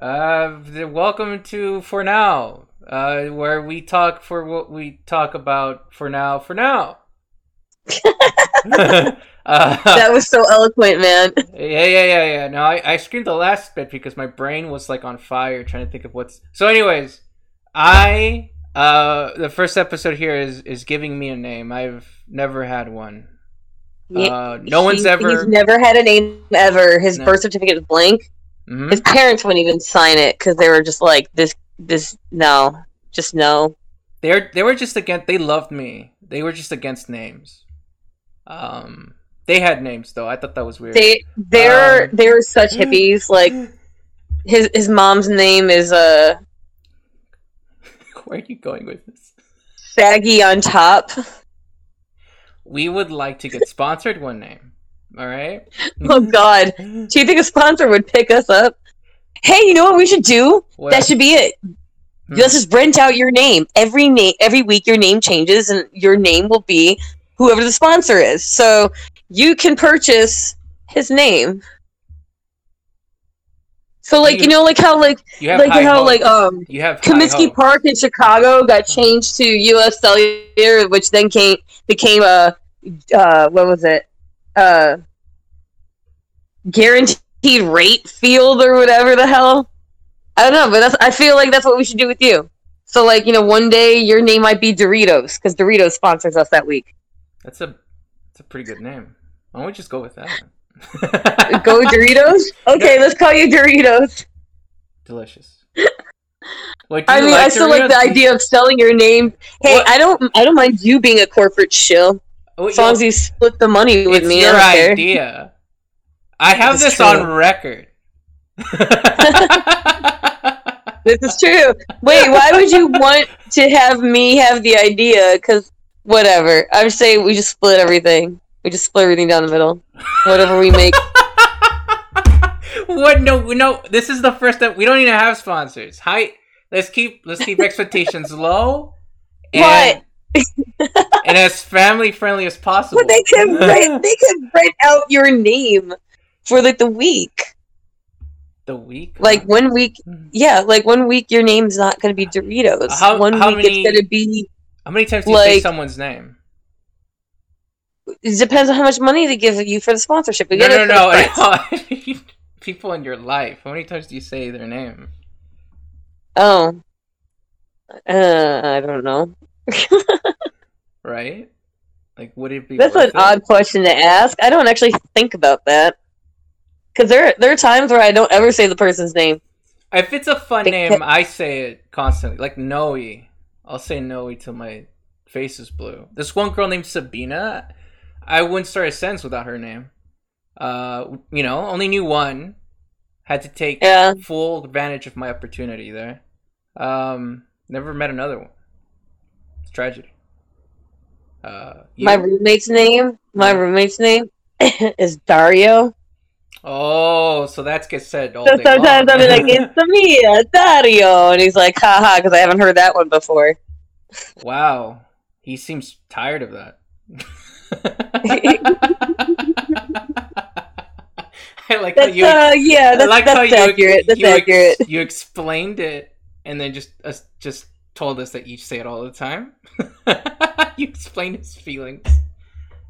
Uh, welcome to For Now, uh, where we talk for what we talk about for now, for now. uh, That was so eloquent, man. yeah, yeah, yeah, yeah. No, I, I screamed the last bit because my brain was like on fire trying to think of what's. So, anyways, I uh the first episode here is is giving me a name. I've never had one. Uh, no one's ever. He's never had a name ever. His No. birth certificate is blank. Mhm. His parents wouldn't even sign it because they were just like, "This, this, no, just no." They're they were just against. They loved me. They were just against names. Um, they had names though. I thought that was weird. They, they're, Um, they were such hippies. Like his, his mom's name is uh Where are you going with this? Saggy on top. We would like to get sponsored one name. All right. Oh God, do you think a sponsor would pick us up? Hey, you know what we should do? What? That should be it. Hmm. Let's just rent out your name every name every week. Your name changes, and your name will be whoever the sponsor is. So you can purchase his name. So, like you, You- know, like how like you have like how hopes. like um you have Comiskey. Park in Chicago got changed to U.S. Cellular, which then came became a uh, what was it? Uh, guaranteed rate field or whatever the hell. I don't know, but that's I feel like that's what we should do with you. So like you know, one day your name might be Doritos because Doritos sponsors us that week. That's a that's a pretty good name. Why don't we just go with that? Go Doritos. Okay, let's call you Doritos. Delicious. Do I mean, I like still like the idea of selling your name. Hey, What- I don't, I don't mind you being a corporate shill. Oh, As long as you split the money with it's me, your I idea. I have It's this true. on record. This is true. Wait, why would you want to have me have the idea? Because whatever. I would say we just split everything. We just split everything down the middle. Whatever we make. what? No, no. This is the first step. We don't even have sponsors. Hi. Let's keep let's keep expectations low. And, and as family friendly as possible. But they can write, they can write out your name for like the week. the week. Like one week, yeah, like one week your name's not going to be Doritos. How- one how week many- it's going to be. How many times do you say someone's name? It depends on how much money they give you for the sponsorship. We No, no, no. People in your life. How many times do you say their name? Oh, uh, I don't know. Right? Like, would it be? That's an it? odd question to ask. I don't actually think about that. Because there, there are times where I don't ever say the person's name. If it's a fun name, I say it constantly. Like Noe. I'll say Noe till my face is blue. This one girl named Sabina, I wouldn't start a sentence without her name. Uh, you know, only knew one. Had to take Yeah. full advantage of my opportunity there. Um, never met another one. It's tragedy. Uh, you? My roommate's name, my roommate's name is Dario. Oh, so that's gets said all So sometimes. I'll be like, "It's me, Dario," and he's like, "Haha," because I haven't heard that one before. Wow. He seems tired of that. I like how you uh, yeah, I that's, like how that's you accurate. That's you, accurate. you explained it and then just uh, just told us that you say it all the time. you explained his feelings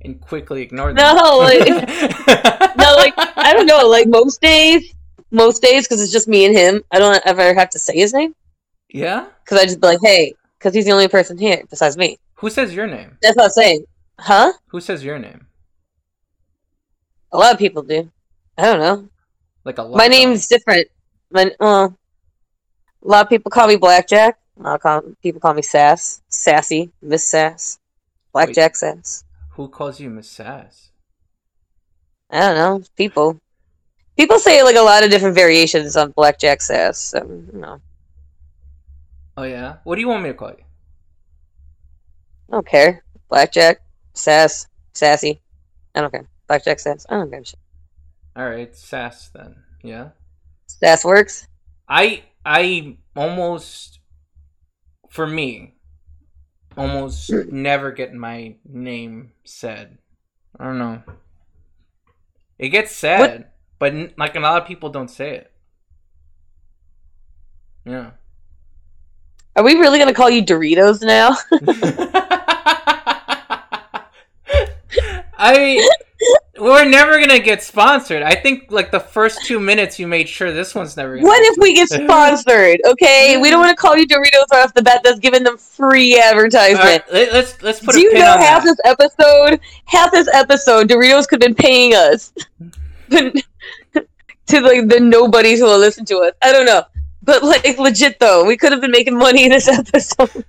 and quickly ignore them. No, like, no, like I don't know. Like most days, most days, because it's just me and him. I don't ever have to say his name yeah? because I just be like, "Hey," because he's the only person here besides me. Who says your name? That's what I'm saying. Huh? Who says your name? A lot of people do. I don't know. Like a lot. My name's different. My well, a lot of people call me Blackjack. A lot of call, people call me Sass, Sassy, Miss Sass, Blackjack Sass. Who calls you Miss Sass? I don't know. People, people say like a lot of different variations on Blackjack Sass. So, you know, Oh yeah. What do you want me to call you? I don't care. Blackjack, Sass, Sassy. I don't care. Blackjack Sass. I don't give a shit. All right, Sass then. Yeah. Sass works. I I almost for me almost never get my name said. I don't know. It gets said, but like a lot of people don't say it. Yeah. Are we really gonna call you Doritos now? I we're never gonna get sponsored. I think like the first two minutes you made sure this one's never gonna What if we get sponsored? Okay, we don't want to call you Doritos right off the bat. That's giving them free advertisement. Alright, let- let's let's put Do a you know half that. this episode? Half this episode, Doritos could have been paying us to like the nobodies who will listen to us. I don't know, but like legit though, we could have been making money in this episode.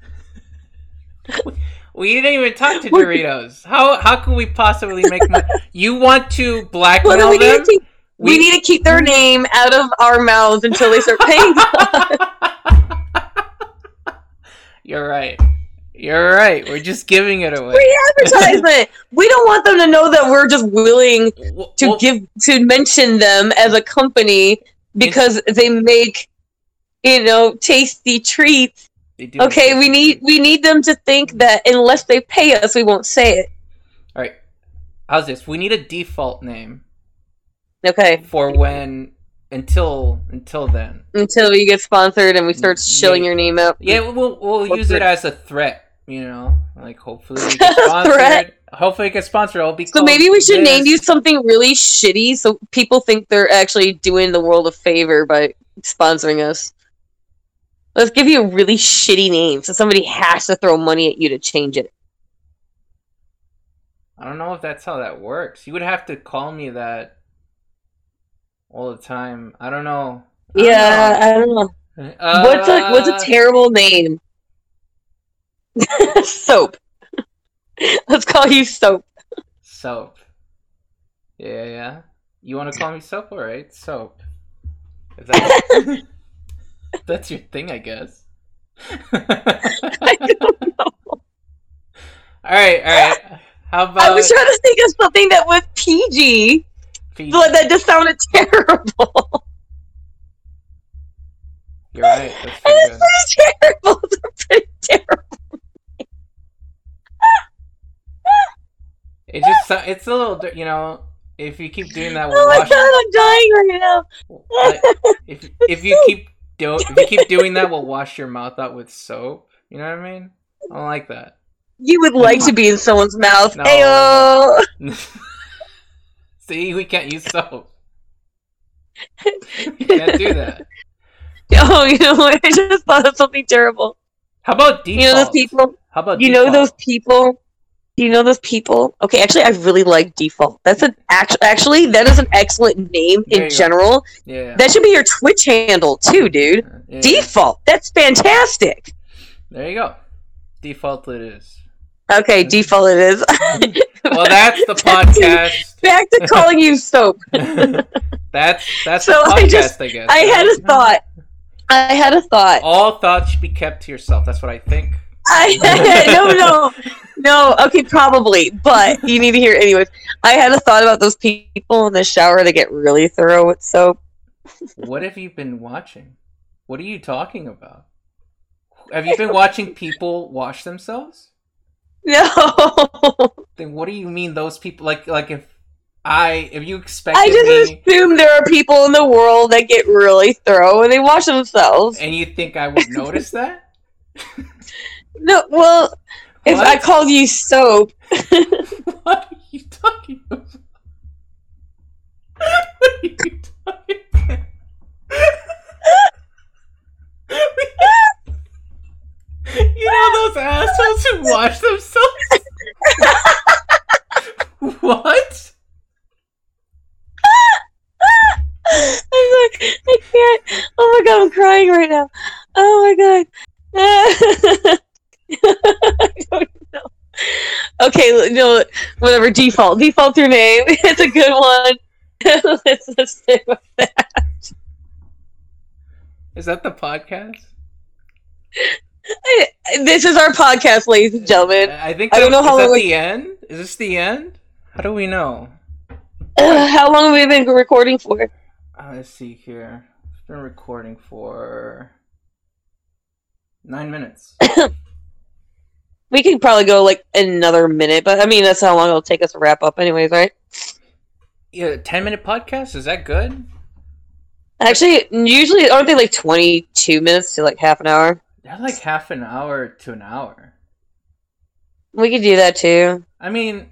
We didn't even talk to Doritos. How how can we possibly make money? You want to Well, blackmail then we need them? to keep, we, need to keep their name out of our mouths until they start paying. us. You're right. You're right. We're just giving it away. Free advertisement. we don't want them to know that we're just willing to well, give to mention them as a company because they make you know tasty treats okay we need we need them to think that unless they pay us we won't say it All right. How's this? We need a default name okay for when until until then. until you get sponsored and we start shilling Yeah. your name out Yeah, we'll we'll Or use it threat. as a threat. You know, like hopefully we get sponsored. Threat. Hopefully it gets sponsored. I'll be so maybe we should name you something really shitty so people think they're actually doing the world a favor by sponsoring us let's give you a really shitty name so somebody has to throw money at you to change it I don't know if that's how that works. You would have to call me that all the time. I don't know. I don't yeah i don't know know. Uh, what's a what's a terrible name? soap. Let's call you soap. soap? Yeah, yeah. You want to call me soap? All right, soap. If that's, that's your thing, I guess. I don't know. All right, all right. How about I was trying to think of something that was PG, PG? but that just sounded terrible. You're right. That's And it's pretty terrible. It's pretty terrible. It just it's a little you know if you keep doing that, we'll Oh my god, I'm dying right now. if if you keep do if you keep doing that, we'll wash your mouth out with soap. You know what I mean? I don't like that. You would like to be in someone's mouth. No. Ayo. See, we can't use soap. we can't do that. Oh, you know what? I just thought of something terrible. How about default? You know those people? How about you know those people you know those people okay actually i really like default that's an actually actually that is an excellent name in go. general Yeah. that should be your twitch handle too dude yeah, default that's fantastic There you go. Default it is. okay default it is Well, that's the podcast. back to calling you soap that's that's So the I podcast, just- I guess. i had a thought i had a thought All thoughts should be kept to yourself. That's what I think. I no no no okay probably but you need to hear anyways. I had a thought about those people in the shower that get really thorough with soap. What have you been watching? What are you talking about? Have you been watching people wash themselves? No, Then what do you mean those people like like if I if you expect I just me assume there are people in the world that get really thorough and they wash themselves. and you think I would notice that? No, well, if I What? called you soap, what are you talking about? What are you talking about? you know those assholes who wash themselves? what? I'm like, I can't. Oh my god, I'm crying right now. Oh my god. I don't know. No, whatever. Default, default your name. It's a good one. let's, let's stick with that. Is that the podcast? This is our podcast, ladies and gentlemen. I think I don't that- know how that long the end? Is this the end? How do we know? How long have we been recording for? Uh, let's see here. It's been recording for nine minutes. We could probably go like another minute, but I mean that's how long it'll take us to wrap up, anyways, right? Yeah, ten minute podcast. Is that good? Actually, usually aren't they like twenty two minutes to like half an hour? They're like half an hour to an hour. We could do that too. I mean,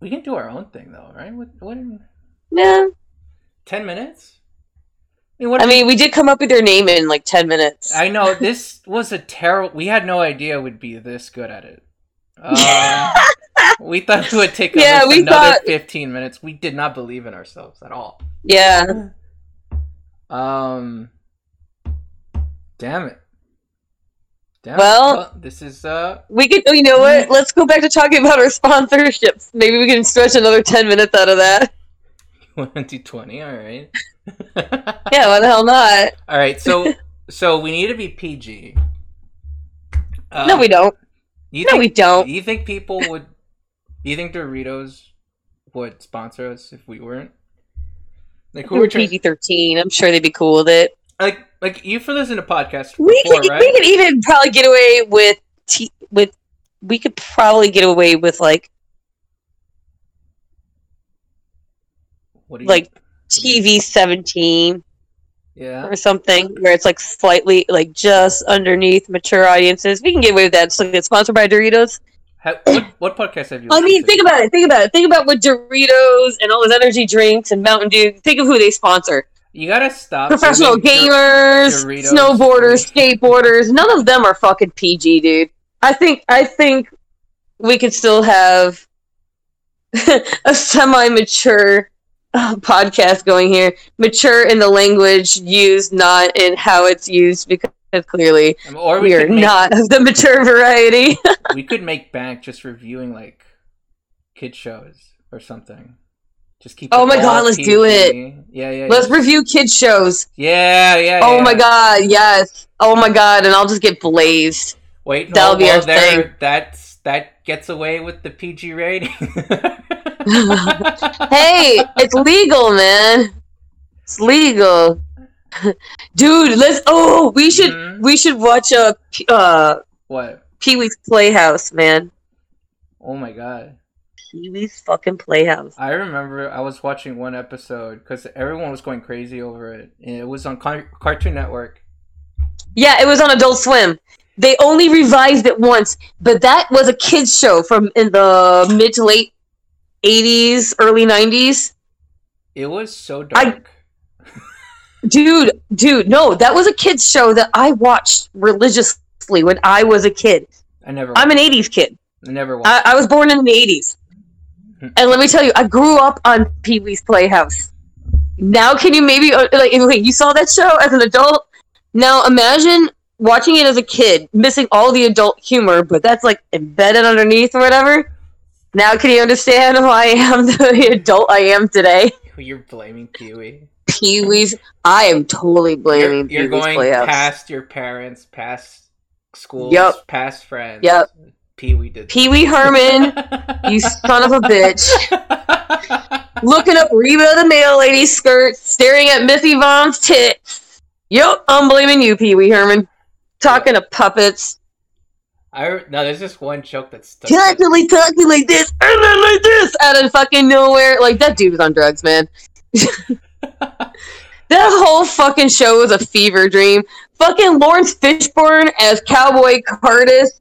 we can do our own thing though, right? What? What? Yeah. Ten minutes? I mean, what I mean, we did come up with your name in like ten minutes. I know this was a terrible. We had no idea we'd be this good at it. Um, we thought it would take us Yeah, we another thought- fifteen minutes. We did not believe in ourselves at all. yeah. Um, damn it. Damn Well- it. this is uh. We could. oh, You know what? Let's go back to talking about our sponsorships. Maybe we can stretch another ten minutes out of that. Twenty twenty. All right. Yeah. Why the hell not? All right. So so we need to be PG. Uh, no, we don't. You No, think, we don't. You think people would? Do you think Doritos would sponsor us if we weren't? Like who We're were? PG thirteen. I'm sure they'd be cool with it. Like like you for listen to podcasts We before, could. right? We could even probably get away with t- with. We could probably get away with like What do you, like TV seventeen yeah. or something where it's like slightly like just underneath mature audiences. We can get away with that. So get sponsored by Doritos. Ha- what, what podcast have you? I mean, to? think about it. Think about it. Think about what Doritos and all those energy drinks and Mountain Dew. Think of who they sponsor. You gotta stop. Professional gamers, Doritos snowboarders, skateboarders. None of them are fucking PG, dude. I think. I think we could still have a semi-mature podcast going here. Mature in the language used, not in how it's used, because clearly or we, we are make, not of the mature variety. We could make bank just reviewing like kid shows or something. Just keep. Oh my God, let's do it. Yeah, yeah. Let's yeah. review kids shows. Yeah, yeah. Oh yeah. my god, yes. Oh my god, and I'll just get blazed. Wait, no, That'll be well, our there, thing. That's that gets away with the PG rating. Hey, it's legal, man. It's legal. Dude, let's oh, we should Mhm. we should watch a uh what? Pee-wee's Playhouse, man. Oh my god! Pee-wee's fucking Playhouse. I remember I was watching one episode because everyone was going crazy over it, and it was on Car- Cartoon Network. Yeah, it was on Adult Swim. They only revised it once, but that was a kids show from in the mid to late 80s, early 90s. It was so I- dark. Dude, dude, no, that was a kids show that I watched religiously when I was a kid. I never. I'm an 80s kid. I never watched. I, I was born in the 80s. And let me tell you, I grew up on Pee Wee's Playhouse. Now, can you maybe, uh, like, wait, you saw that show as an adult? Now, imagine watching it as a kid, missing all the adult humor, but that's like embedded underneath or whatever. Now, can you understand why I am the adult I am today? You're blaming Pee Wee. Pee Wee's, I am totally You're, blaming you're going Playhouse. past your parents, past schools, Yup. past friends. Yep. Pee Wee did. Pee Wee Herman, you son of a bitch. looking up Reba the mail lady skirt, staring at Miss Yvonne's tits. Yep, I'm blaming you, Pee Wee Herman. Talking to puppets. I no, there's just one joke that's stuck. Constantly talking like this, and then like this, out of fucking nowhere. Like, that dude was on drugs, man. That whole fucking show was a fever dream. Fucking Laurence Fishburne as Cowboy Curtis.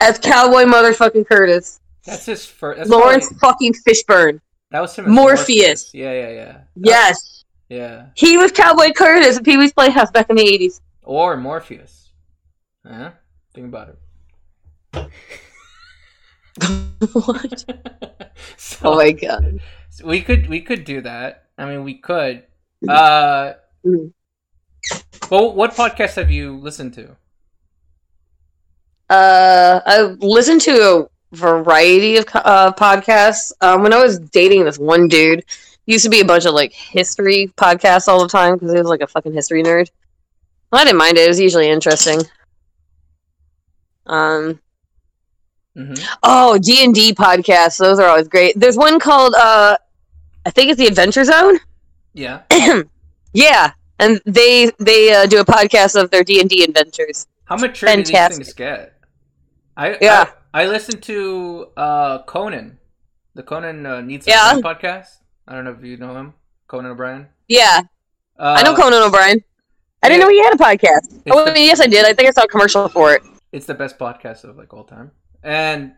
As Cowboy motherfucking Curtis. That's his first. Laurence fucking Fishburne. That was him. as Morpheus. Yeah, yeah, yeah. Yes. Yeah. He was Cowboy Curtis in Pee Wee's Playhouse back in the 80s. Or Morpheus. Huh? Think about it. what? so, Oh my god. we could we could do that. I mean, we could. Uh, Mm. well, what podcast have you listened to? Uh, I listened to a variety of uh, podcasts. Um, when I was dating this one dude, used to be a bunch of like history podcasts all the time because he was like a fucking history nerd. Well, I didn't mind it. It was usually interesting. Um, hmm oh, D and D podcasts. Those are always great. There's one called uh, I think it's the Adventure Zone. Yeah. Yeah, and they they uh, do a podcast of their D and D adventures. How much do these things get? I Yeah. I, I listened to uh Conan, the Conan uh, needs a Yeah. Podcast. I don't know if you know him, Conan O'Brien. Yeah, Uh, I know Conan O'Brien. I didn't know he had a podcast. Oh, the- yes, I did. I think I saw a commercial for it. It's the best podcast of like all time, and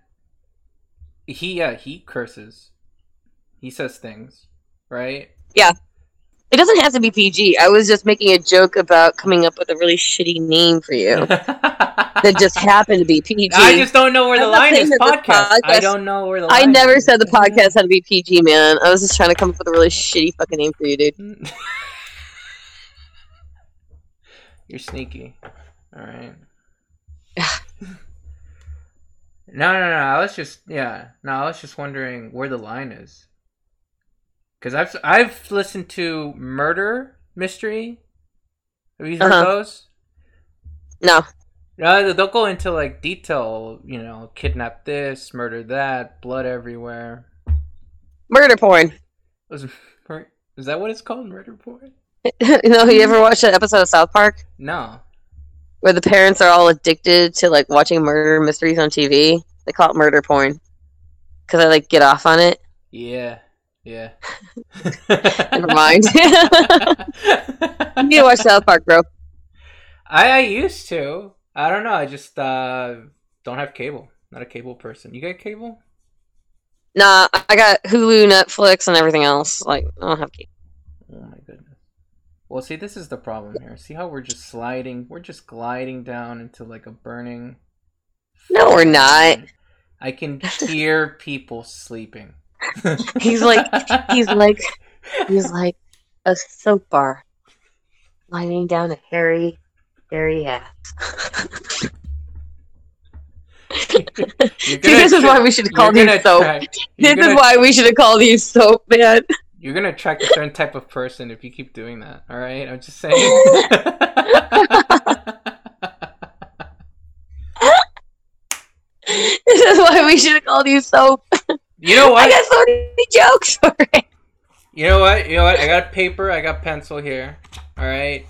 he yeah he curses, he says things, right? Yeah. It doesn't have to be PG. I was just making a joke about coming up with a really shitty name for you that just happened to be PG. I just don't know where the line is. this Podcast. I don't know where the. I never is. said the podcast had to be PG, man. I was just trying to come up with a really shitty fucking name for you, dude. You're sneaky. All right. No, no, no. I was just yeah. No, I was just wondering where the line is. Because I've I've listened to Murder Mystery. Have you heard Uh-huh. those? No. No, they'll go into like detail. You know, kidnap this, murder that, blood everywhere. Murder porn. Was is that what it's called? Murder porn? no, you ever watched an episode of South Park No. Where the parents are all addicted to like watching murder mysteries on TV? They call it murder porn because I like get off on it. Yeah. Yeah. Never mind. you need to watch South Park, bro. I, I used to. I don't know. I just uh, don't have cable. Not a cable person. You got cable? Nah, I got Hulu, Netflix, and everything else. Like, I don't have cable. Oh my goodness. Well, see, this is the problem here. See how we're just sliding? We're just gliding down into like a burning. No, we're not. I can hear people sleeping. He's like, he's like, he's like a soap bar, lining down a hairy, hairy ass. See, this is why we should call these soap. try- This is why we should have called these soap, man. You're gonna attract a certain type of person if you keep doing that. All right, I'm just saying. This is why we should have called you soap. you know what? I got so many jokes for it. You know what? You know what? I got paper. I got pencil here. All right.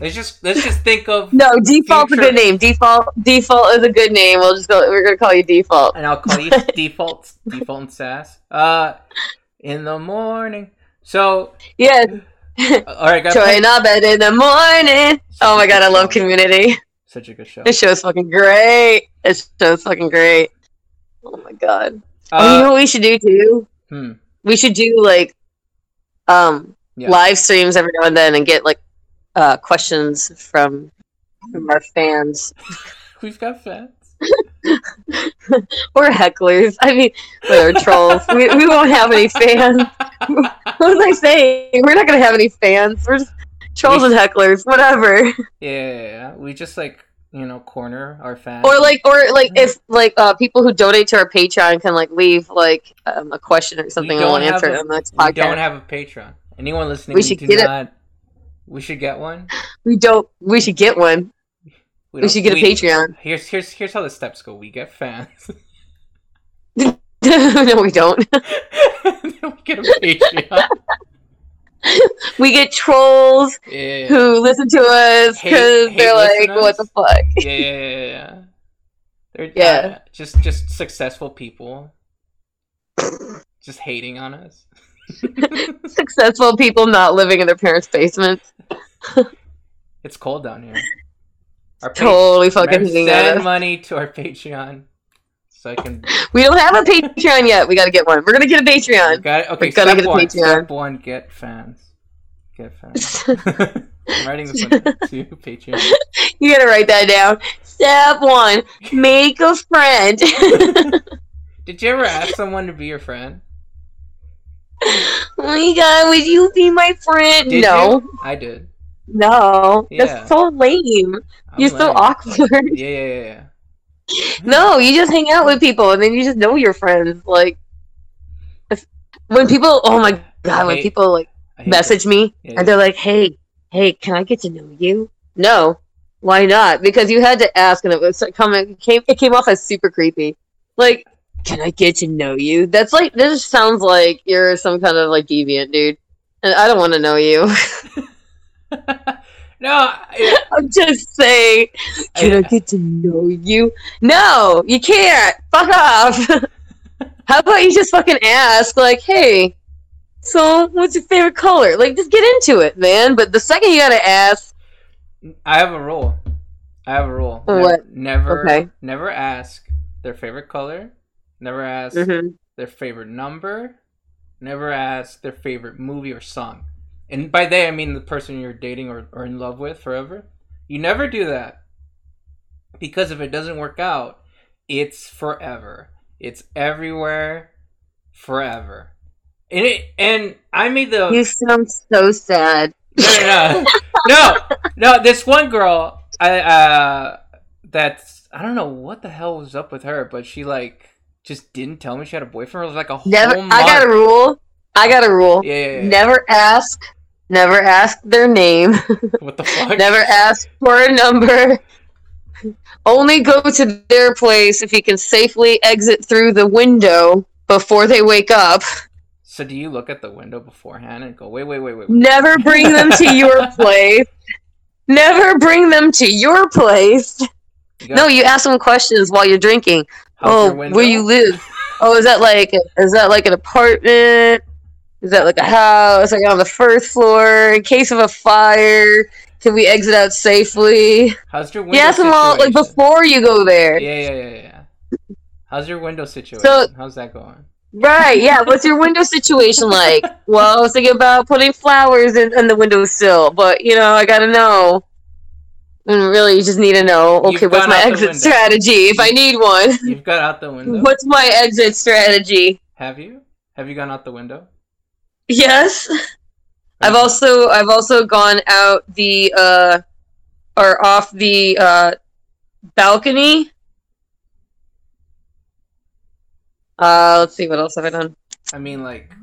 Let's just let's just think of, No, default's a good name. Default, default is a good name. We'll just go. We're gonna call you default. and I'll call you default default and sass. Uh, in the morning. So, Yes, all right, Troy and Abed in the morning. Oh my god, I love Community. Such a good show. This show's fucking great. This show's fucking great. Oh my god. oh, you know Uh, what we should do too? hmm. We should do like um Yeah. live streams every now and then and get like uh questions from from our fans We've got fans. or hecklers. I mean, we're trolls. we, we won't have any fans. what was I saying? We're not gonna have any fans. We're just trolls and hecklers, whatever. Yeah, yeah, yeah. We just like you know corner our fans. Or like, or like, if like uh people who donate to our Patreon can like leave like um, a question or something, and we'll answer it on the next we don't have a Patreon. Anyone listening? We should get it. We should get one. we don't. We should get one. We don't- should get a Patreon. Here's here's here's how the steps go. We get fans. no, we don't. then we get a Patreon. We get trolls Yeah. who listen to us because they're like? "What the fuck." yeah, yeah, yeah, yeah. They're Yeah. uh, just just successful people, just hating on us. Successful people not living in their parents' basements. it's cold down here. Our Totally fucking hating send money to our Patreon, so I can. We don't have a Patreon yet. We gotta get one. We're gonna get a Patreon. Got it. Okay, We're step get a one. Patreon. Step one: get fans. Get fans. I'm writing this one to Patreon. You gotta write that down. Step one: make a friend. Did you ever ask someone to be your friend? oh my god, would you be my friend? Did no, you? I did. No, Yeah. that's so lame. I'm You're so awkward. Yeah, yeah, yeah, yeah. No, you just hang out with people and then you just know your friends. Like, if, when people, oh my god, when people like message me Yeah, and they're like, "Hey, hey, can I get to know you?" No, why not? Because you had to ask, and it was coming. It came it came off as super creepy. Like, can I get to know you? That's like this sounds like you're some kind of like deviant dude, and I don't want to know you. no, I, I'm just saying, can I, I- get to know you? No, you can't. Fuck off. How about you just fucking ask, like, hey, So, what's your favorite color? Like, just get into it, man. But the second you gotta ask, I have a rule. I have a rule. What? Never, Okay. never ask their favorite color. Never ask Mhm. their favorite number. Never ask their favorite movie or song. And by they, I mean the person you're dating or, or in love with forever. You never do that. Because if it doesn't work out, it's forever. It's everywhere, forever. And it, and I made the you sound so sad. no, no, no, no, no. This one girl, I uh, that's I don't know what the hell was up with her, but she like just didn't tell me she had a boyfriend. It was like a Never. whole month. I got a rule. I got a rule. Yeah, yeah, yeah. Never ask. Never ask their name. What the fuck? Never ask for a number. Only go to their place if you can safely exit through the window before they wake up. So do you look at the window beforehand and go, wait, wait, wait, wait? wait. Never bring them to your place. Never bring them to your place. You No, you ask them questions while you're drinking. how's oh, your where you live? Oh, is that like is that like an apartment? Is that like a house? Like on the first floor? In case of a fire, can we exit out safely? How's your window ask them all like before you go there. Yeah, yeah, yeah, yeah. How's your window situation? So- How's that going? Right, yeah. What's your window situation like? Well, I was thinking about putting flowers in, in the windowsill, but you know, I gotta know. And really, you just need to know. You've Okay, what's my exit strategy if I need one? You've got out the window. What's my exit strategy? Have you? Have you gone out the window? Yes. I've also I've also gone out the uh or off the uh balcony. Uh let's see what else have I done. I mean, like,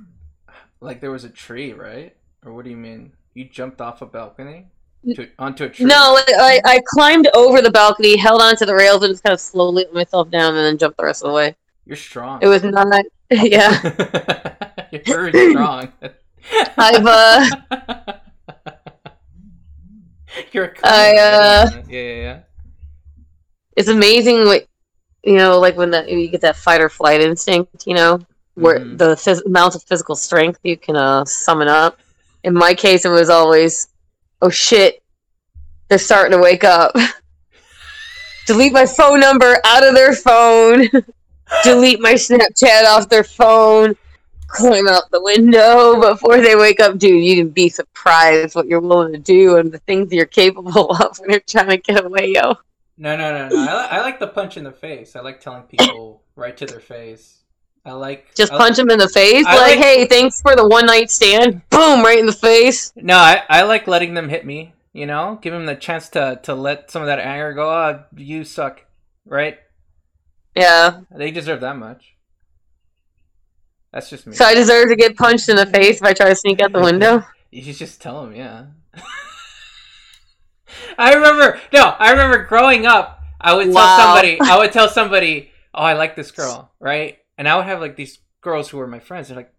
like there was a tree, right? Or what do you mean? You jumped off a balcony to, onto a tree? No, like, I I climbed over the balcony, held onto the rails, and just kind of slowly let myself down, and then jumped the rest of the way. you're strong. It was not. Yeah, you're very strong. I've uh, you're a I, uh, yeah, yeah, yeah. it's amazing what you know, like when that you get that fight or flight instinct, you know, where Mhm. the phys- amount of physical strength you can uh, summon up. In my case, it was always, oh shit, they're starting to wake up. Delete my phone number out of their phone. Delete my Snapchat off their phone. Climb out the window before they wake up, dude. You'd be surprised what you're willing to do and the things you're capable of when you're trying to get away, yo. No, no, no, no. I, li- I like the punch in the face. I like telling people right to their face. I like Just I punch him in the face. Like, like- hey, thanks for the one night stand. Boom, right in the face. No, I, I like letting them hit me. You know, give them the chance to to let some of that anger go. Oh, you suck, right? Yeah. They deserve that much. That's just me. So I deserve to get punched in the face if I try to sneak out the window. You should just tell him, yeah. I remember, no, I remember growing up, I would tell Wow. somebody, I would tell somebody, oh, I like this girl, right? And I would have like these girls who were my friends. They're like,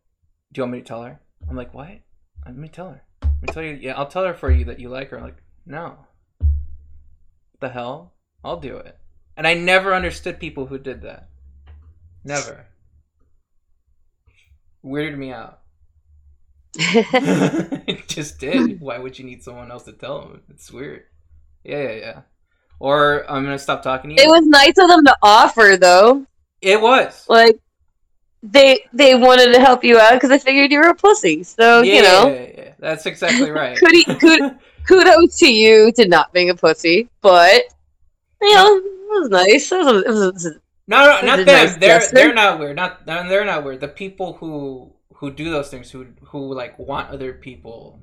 do you want me to tell her? I'm like, what? Let me tell her. Let me tell you, yeah, I'll tell her for you that you like her. I'm like, no. What the hell? I'll do it. And I never understood people who did that. Never. Weirded me out. it just did. Why would you need someone else to tell them? It's weird. Yeah, yeah, yeah. Or I'm gonna stop talking to you. it was nice of them to offer, though. It was. Like, they they wanted to help you out because they figured you were a pussy. So yeah, you know, yeah, yeah, yeah. That's exactly right. Could- could- kudos to you to not being a pussy. But you know, it was nice. It was, it was, it was no, no, not them. nice they're gesture? they're not weird. Not they're not weird. The people who who do those things who who like want other people.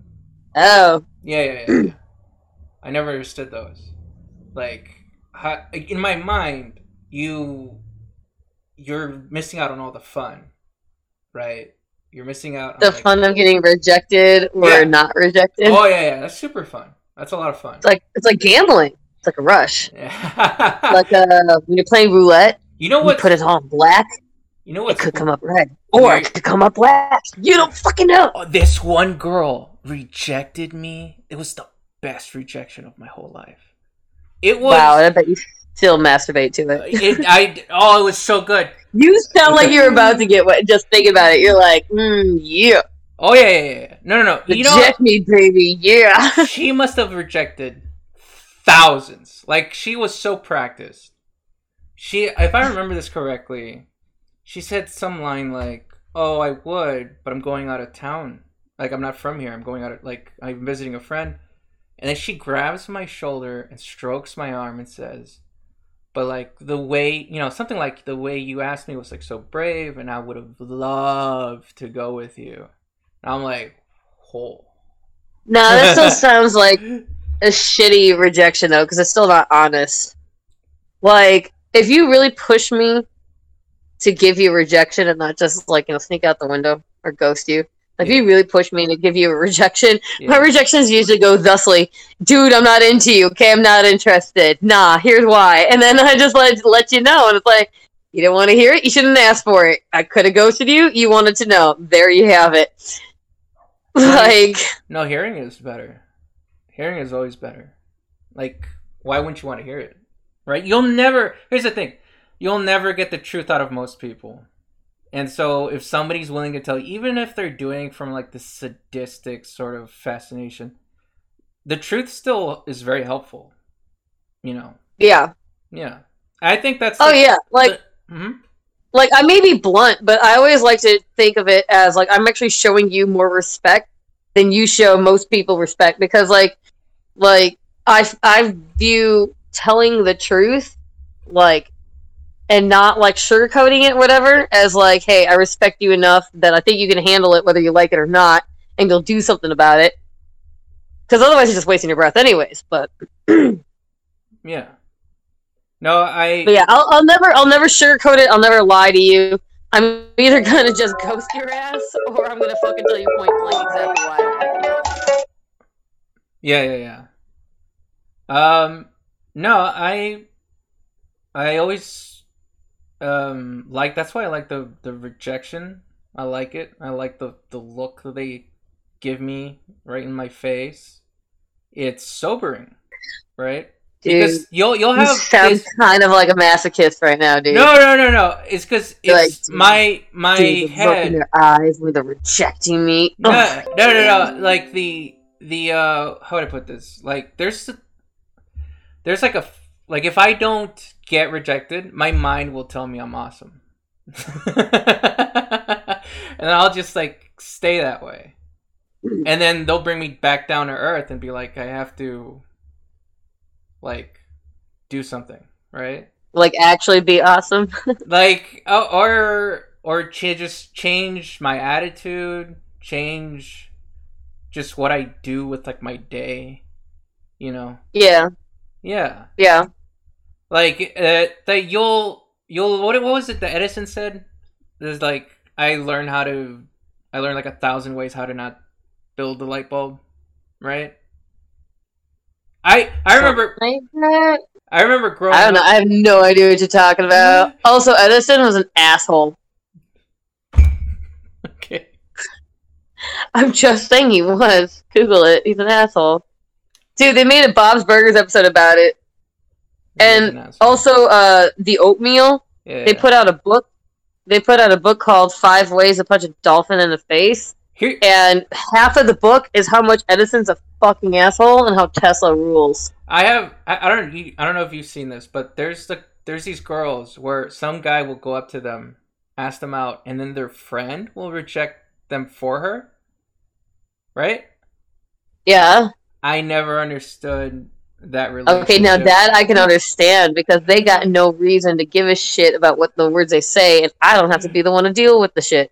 oh, Yeah, yeah, yeah. yeah. I never understood those. Like, how, in my mind, you you're missing out on all the fun, right? You're missing out on the like, fun of getting rejected or Yeah. not rejected. Oh yeah, yeah, that's super fun. That's a lot of fun. It's like it's like gambling. It's like a rush. Yeah. Like uh, when you're playing roulette, you know you what? put it on black. You know It what? could come up red, or it could come up black. You don't fucking know. Oh, this one girl rejected me. It was the best rejection of my whole life. It was. Wow, I bet you still masturbate to it. It, I oh, it was so good. You sound like you're about to get wet. Just think about it, you're like, mm, yeah. Oh yeah, yeah, yeah. No, no, no. You know, Reject me, baby. Yeah. she must have rejected thousands. Like she was so practiced. She, if I remember this correctly, she said some line like, "Oh, I would, but I'm going out of town. Like I'm not from here. I'm going out. Of, like I'm visiting a friend." And then she grabs my shoulder and strokes my arm and says, "But like the way you know something like the way you asked me was like so brave, and I would have loved to go with you." And I'm like, "Oh." no, that still sounds like a shitty rejection though, because it's still not honest. Like, if you really push me to give you a rejection and not just like you know sneak out the window or ghost you. Like, if you really push me to give you a rejection, Yeah. my rejections usually go thusly, dude, I'm not into you. Okay, I'm not interested. Nah, here's why. And then I just let let you know, and it's like, you didn't want to hear it. You shouldn't ask for it. I could have ghosted you. You wanted to know. There you have it. Like, No, hearing is better. Hearing is always better. Like, why wouldn't you want to hear it? Right? You'll never. Here's the thing you'll never get the truth out of most people. And so, if somebody's willing to tell you, even if they're doing from like the sadistic sort of fascination, the truth still is very helpful. You know? yeah. Yeah. I think that's. Oh yeah. Like, mm-hmm like I may be blunt, but I always like to think of it as like I'm actually showing you more respect than you show most people respect because like like I I view telling the truth like and not like sugarcoating it whatever as like hey I respect you enough that I think you can handle it whether you like it or not and you'll do something about it because otherwise you're just wasting your breath anyways but Yeah. No, I. But yeah, I'll, I'll never, I'll never sugarcoat it. I'll never lie to you. I'm either gonna just ghost your ass, or I'm gonna fucking tell you point blank exactly why. Yeah, yeah, yeah. Um, no, I, I always, um, like that's why I like the the rejection. I like it. I like the the look that they give me right in my face. It's sobering, right? Dude, Because you'll you'll you have sound this- kind of like a masochist right now, dude. no, no, no, no. It's because You're like, it's my my Dude, the look in head. their eyes where they're rejecting me. No, Ugh. no, no, no. Like the the uh, how would I put this? Like there's there's like a like if I don't get rejected, my mind will tell me I'm awesome, and I'll just like stay that way, mm-hmm. and then they'll bring me back down to earth and be like, I have to like do something, right? Like actually be awesome. like or or ch- just change my attitude change just what i do with like my day you know? Yeah, yeah yeah. like uh, that you'll you'll what, what was it that edison said there's like i learned how to i learned like a thousand ways how to not build the light bulb right i i remember i remember growing I don't know. up I have no idea what you're talking about. Also, Edison was an asshole. okay I'm just saying he was. Google it. He's an asshole. Dude, they made a Bob's Burgers episode about it. And An. Also, uh, the oatmeal. yeah, They put out a book. They put out a book called Five Ways to Punch a Dolphin in the Face. here And half of the book is how much Edison's a fucking asshole and how Tesla rules. I have I, I don't I don't know if you've seen this, but there's the there's these girls where some guy will go up to them, ask them out, and then their friend will reject them for her. Right? Yeah. I never understood that relationship. Okay, now that I can understand because they got no reason to give a shit about what the words they say, and I don't have to be the one to deal with the shit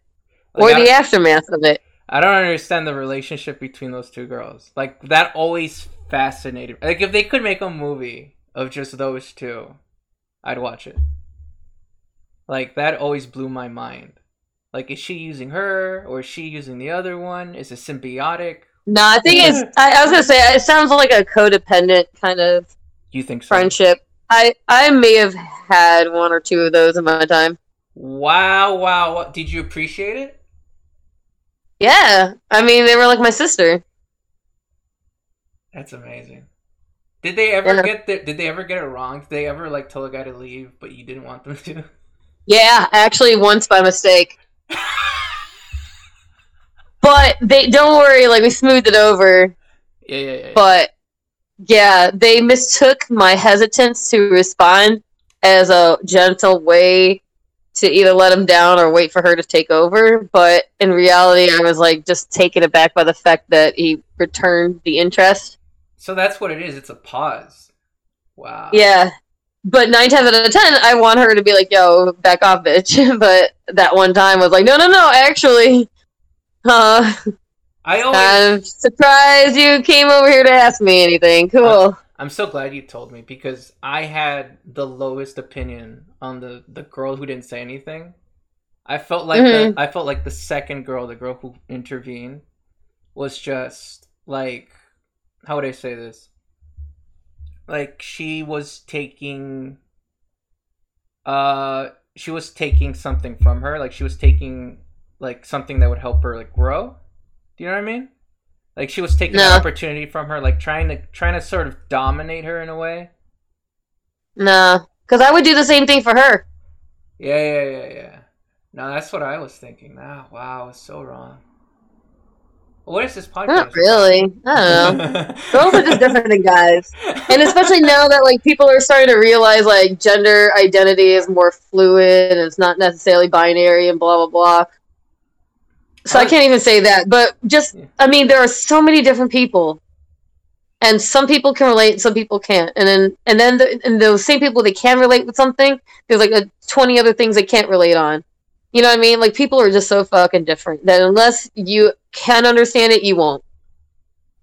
Like, or the aftermath of it. I don't understand the relationship between those two girls. Like that always fascinated. Like if they could make a movie of just those two, I'd watch it. Like that always blew my mind. Like is she using her or is she using the other one? Is it symbiotic? No, I think it's. I, I was gonna say it sounds like a codependent kind of You think so? friendship. I I may have had one or two of those in my time. Wow, wow. Did you appreciate it? Yeah, I mean they were like my sister. That's amazing. Did they ever Yeah. get the, did they ever get it wrong? Did they ever like tell a guy to leave but you didn't want them to? Yeah, actually once by mistake. but they don't worry, like we smoothed it over. Yeah, yeah, yeah. But yeah, they mistook my hesitance to respond as a gentle way to either let him down or wait for her to take over. But in reality, I was like just taken aback by the fact that he returned the interest. so that's what it is. It's a pause. Wow. Yeah. But nine times out of ten, I want her to be like, yo, back off, bitch. But that one time was like, no, no, no, actually. Uh, I always. I'm surprised you came over here to ask me anything. Cool. I'm so glad you told me because I had the lowest opinion on the the girl who didn't say anything. I felt like Mhm. the I felt like the second girl, the girl who intervened, was just like how would I say this? Like she was taking uh she was taking something from her, like she was taking like something that would help her like grow. Do you know what I mean? Like she was taking an No. opportunity from her, like trying to trying to sort of dominate her in a way. No. Because I would do the same thing for her. Yeah, yeah, yeah, yeah. No, that's what I was thinking. Ah, wow, I was so wrong. What is this podcast? Not really. I don't know. Girls are just different than guys. And especially now that like people are starting to realize like gender identity is more fluid and it's not necessarily binary and blah blah blah. So I can't even say that, but just. I mean there are so many different people. And some people can relate, some people can't. And then and then the, and those same people they can relate with something, there's like a 20 other things they can't relate on. You know what I mean? Like people are just so fucking different that unless you can understand it, you won't.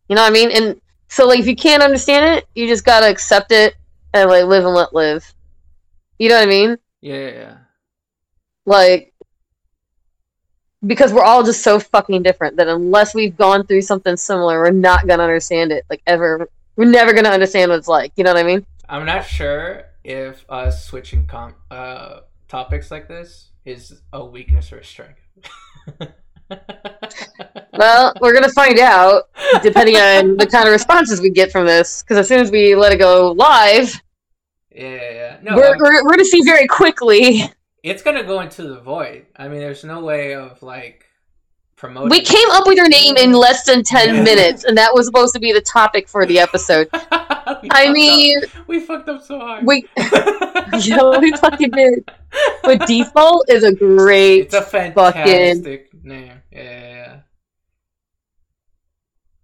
You know what I mean? And so like if you can't understand it, you just gotta accept it and like live and let live. You know what I mean? Yeah, yeah, yeah. Like because we're all just so fucking different that unless we've gone through something similar, we're not gonna understand it. Like ever we're never gonna understand what it's like. You know what I mean? I'm not sure if us switching com- uh, topics like this is a weakness or a strength. Well, we're gonna find out depending on the kind of responses we get from this. Because as soon as we let it go live, yeah, yeah, yeah. No, we're, we're, we're gonna see very quickly. It's gonna go into the void. I mean, there's no way of like promoting. We came up with your name in less than 10 minutes, and that was supposed to be the topic for the episode. I fucked up. mean, we fucked up so hard. we, yeah, we fucking did. But default is a great. it's a fantastic name. Yeah, yeah, yeah.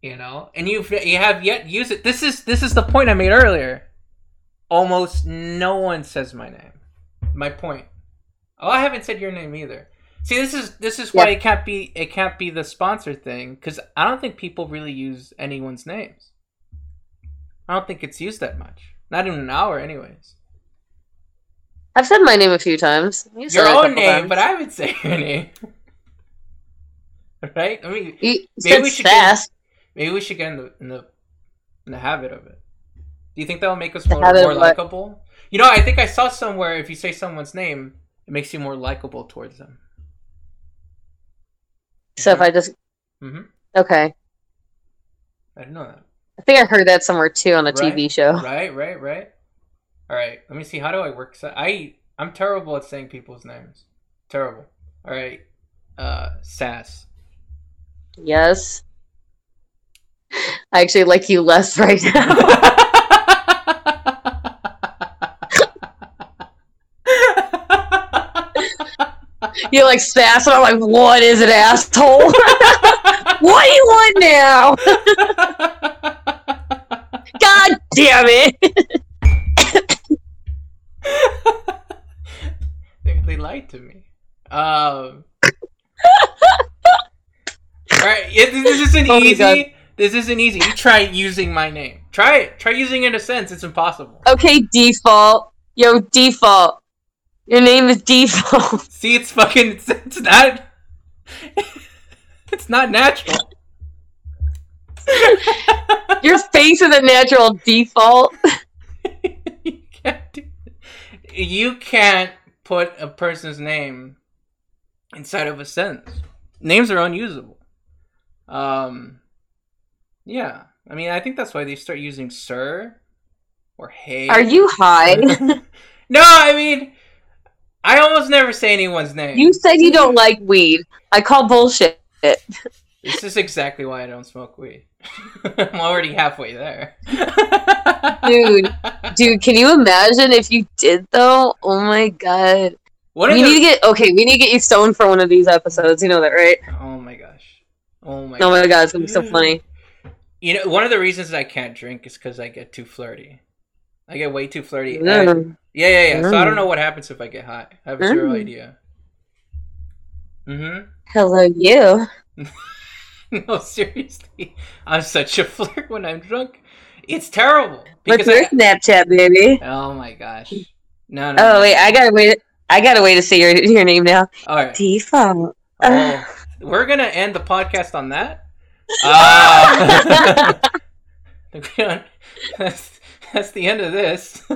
You know, and you you have yet used it. This is this is the point I made earlier. Almost no one says my name. My point. Oh, I haven't said your name either. See, this is this is why Yeah. it can't be it can't be the sponsor thing because I don't think people really use anyone's names. I don't think it's used that much. Not in an hour, anyways. I've said my name a few times. You said Your own name, times. but I would say your name. right? I mean, You Maybe we should get- maybe we should get in the in the in the habit of it. Do you think that will make us more, more likable? You know, I think I saw somewhere if you say someone's name, it makes you more likable towards them. So if I just. hmm Okay. I didn't know that. I think I heard that somewhere too on a Right. TV show. Right, right, right. All right. Let me see. How do I work? So I I'm terrible at saying people's names. Terrible. All right. Uh, Sass. Yes. I actually like you less right now. You're like sass, and I'm like, what is it, asshole? what do you want now? God damn it! they, they lied to me. Um. all right, it, this isn't Oh easy. This isn't easy. You try using my name. Try it. Try using it in a sense. It's impossible. Okay, default. Yo, default. Your name is default. See, it's fucking. It's, it's not. It's not natural. Your face is a natural default. you can't. Do, you can't put a person's name inside of a sentence. Names are unusable. Um. Yeah, I mean, I think that's why they start using sir or hey. Are you high? no, I mean, I almost never say anyone's name. You said you don't like weed. I call bullshit. This is exactly why I don't smoke weed. I'm already halfway there. Dude. Dude, can you imagine if you did though? Oh my god. What We need to the- get okay, we need to get you stoned for one of these episodes. You know that, right? Oh my gosh. Oh my Oh my gosh. god, it's gonna be so funny. You know, one of the reasons I can't drink is because I get too flirty. I get way too flirty. I- Mm. yeah, yeah, yeah. So I don't know what happens if I get high. I have zero Mm. idea. Mm-hmm. Hello, you. no, seriously. I'm such a flirt when I'm drunk. It's terrible. What's your I, Snapchat, baby? oh my gosh. No, no. Oh no. wait, I gotta wait. I gotta wait to see your your name now. All right. Default. Oh, we're gonna end the podcast on that. Uh, that's, the end of this.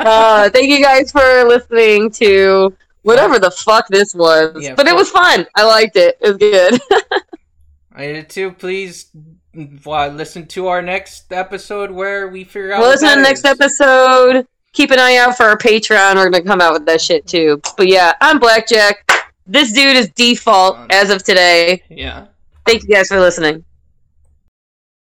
Uh, thank you guys for listening to whatever the fuck this was. Yeah, but it was fun. I liked it. It was good. I did too. Please uh, listen to our next episode where we figure out. well, listen to the next episode. Keep an eye out for our Patreon. We're gonna come out with that shit too. But yeah, I'm Blackjack. This dude is default as of today. Yeah. Thank you guys for listening.